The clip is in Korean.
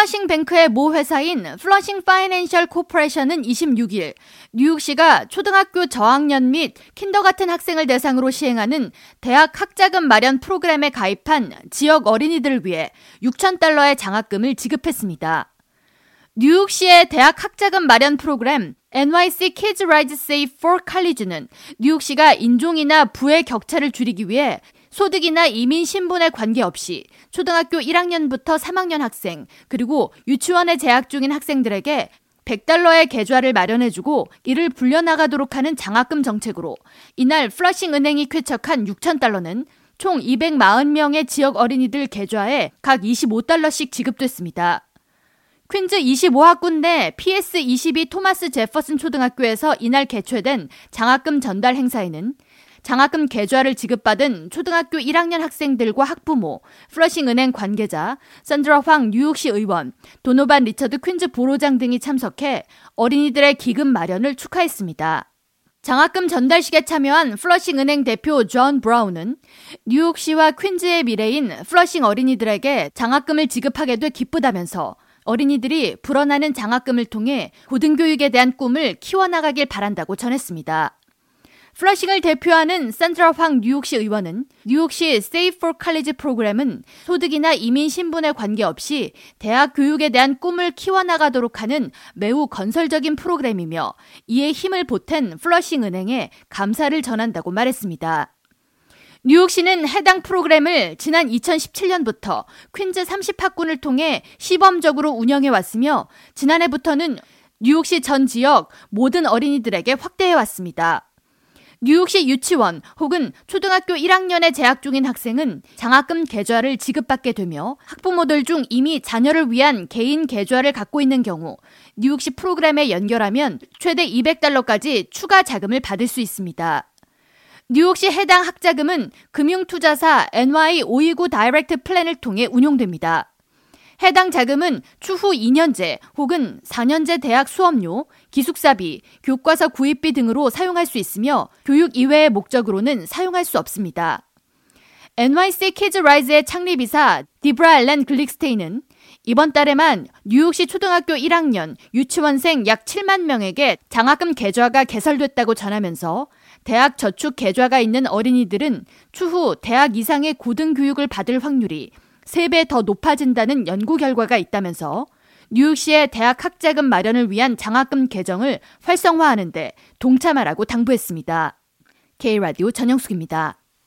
플러싱 뱅크의 모 회사인 플러싱 파이낸셜 코퍼레이션은 26일 뉴욕시가 초등학교 저학년 및 kinder 같은 학생을 대상으로 시행하는 대학 학자금 마련 프로그램에 가입한 지역 어린이들을 위해 6천 달러의 장학금을 지급했습니다. 뉴욕시의 대학 학자금 마련 프로그램 NYC Kids Rise Save for College는 뉴욕시가 인종이나 부의 격차를 줄이기 위해 소득이나 이민 신분에 관계없이 초등학교 1학년부터 3학년 학생, 그리고 유치원에 재학 중인 학생들에게 100달러의 계좌를 마련해주고 이를 불려나가도록 하는 장학금 정책으로 이날 플러싱 은행이 쾌척한 6천달러는 총 240명의 지역 어린이들 계좌에 각 25달러씩 지급됐습니다. 퀸즈 25학군 내 PS22 토마스 제퍼슨 초등학교에서 이날 개최된 장학금 전달 행사에는 장학금 계좌를 지급받은 초등학교 1학년 학생들과 학부모, 플러싱 은행 관계자, 산드라 황 뉴욕시 의원, 도노반 리처드 퀸즈 borough장 등이 참석해 어린이들의 기금 마련을 축하했습니다. 장학금 전달식에 참여한 플러싱 은행 대표 존 브라운은 뉴욕시와 퀸즈의 미래인 플러싱 어린이들에게 장학금을 지급하게 돼 기쁘다면서 어린이들이 불어나는 장학금을 통해 고등교육에 대한 꿈을 키워나가길 바란다고 전했습니다. 플러싱을 대표하는 산드라 황 뉴욕시 의원은 뉴욕시 Save for College 프로그램은 소득이나 이민 신분에 관계없이 대학 교육에 대한 꿈을 키워나가도록 하는 매우 건설적인 프로그램이며 이에 힘을 보탠 플러싱 은행에 감사를 전한다고 말했습니다. 뉴욕시는 해당 프로그램을 지난 2017년부터 퀸즈 30학군을 통해 시범적으로 운영해 왔으며 지난해부터는 뉴욕시 전 지역 모든 어린이들에게 확대해 왔습니다. 뉴욕시 유치원 혹은 초등학교 1학년에 재학 중인 학생은 장학금 계좌를 지급받게 되며 학부모들 중 이미 자녀를 위한 개인 계좌를 갖고 있는 경우 뉴욕시 프로그램에 연결하면 최대 200달러까지 추가 자금을 받을 수 있습니다. 뉴욕시 해당 학자금은 금융투자사 NY529 Direct Plan을 통해 운용됩니다. 해당 자금은 추후 2년제 혹은 4년제 대학 수업료, 기숙사비, 교과서 구입비 등으로 사용할 수 있으며 교육 이외의 목적으로는 사용할 수 없습니다. NYC Kids Rise의 창립이사 디브라 앨렌 글릭스테인은 이번 달에만 뉴욕시 초등학교 1학년 유치원생 약 7만 명에게 장학금 계좌가 개설됐다고 전하면서 대학 저축 계좌가 있는 어린이들은 추후 대학 이상의 고등 교육을 받을 확률이 3배 더 높아진다는 연구 결과가 있다면서 뉴욕시의 대학 학자금 마련을 위한 장학금 개정을 활성화하는데 동참하라고 당부했습니다. K라디오 전영숙입니다.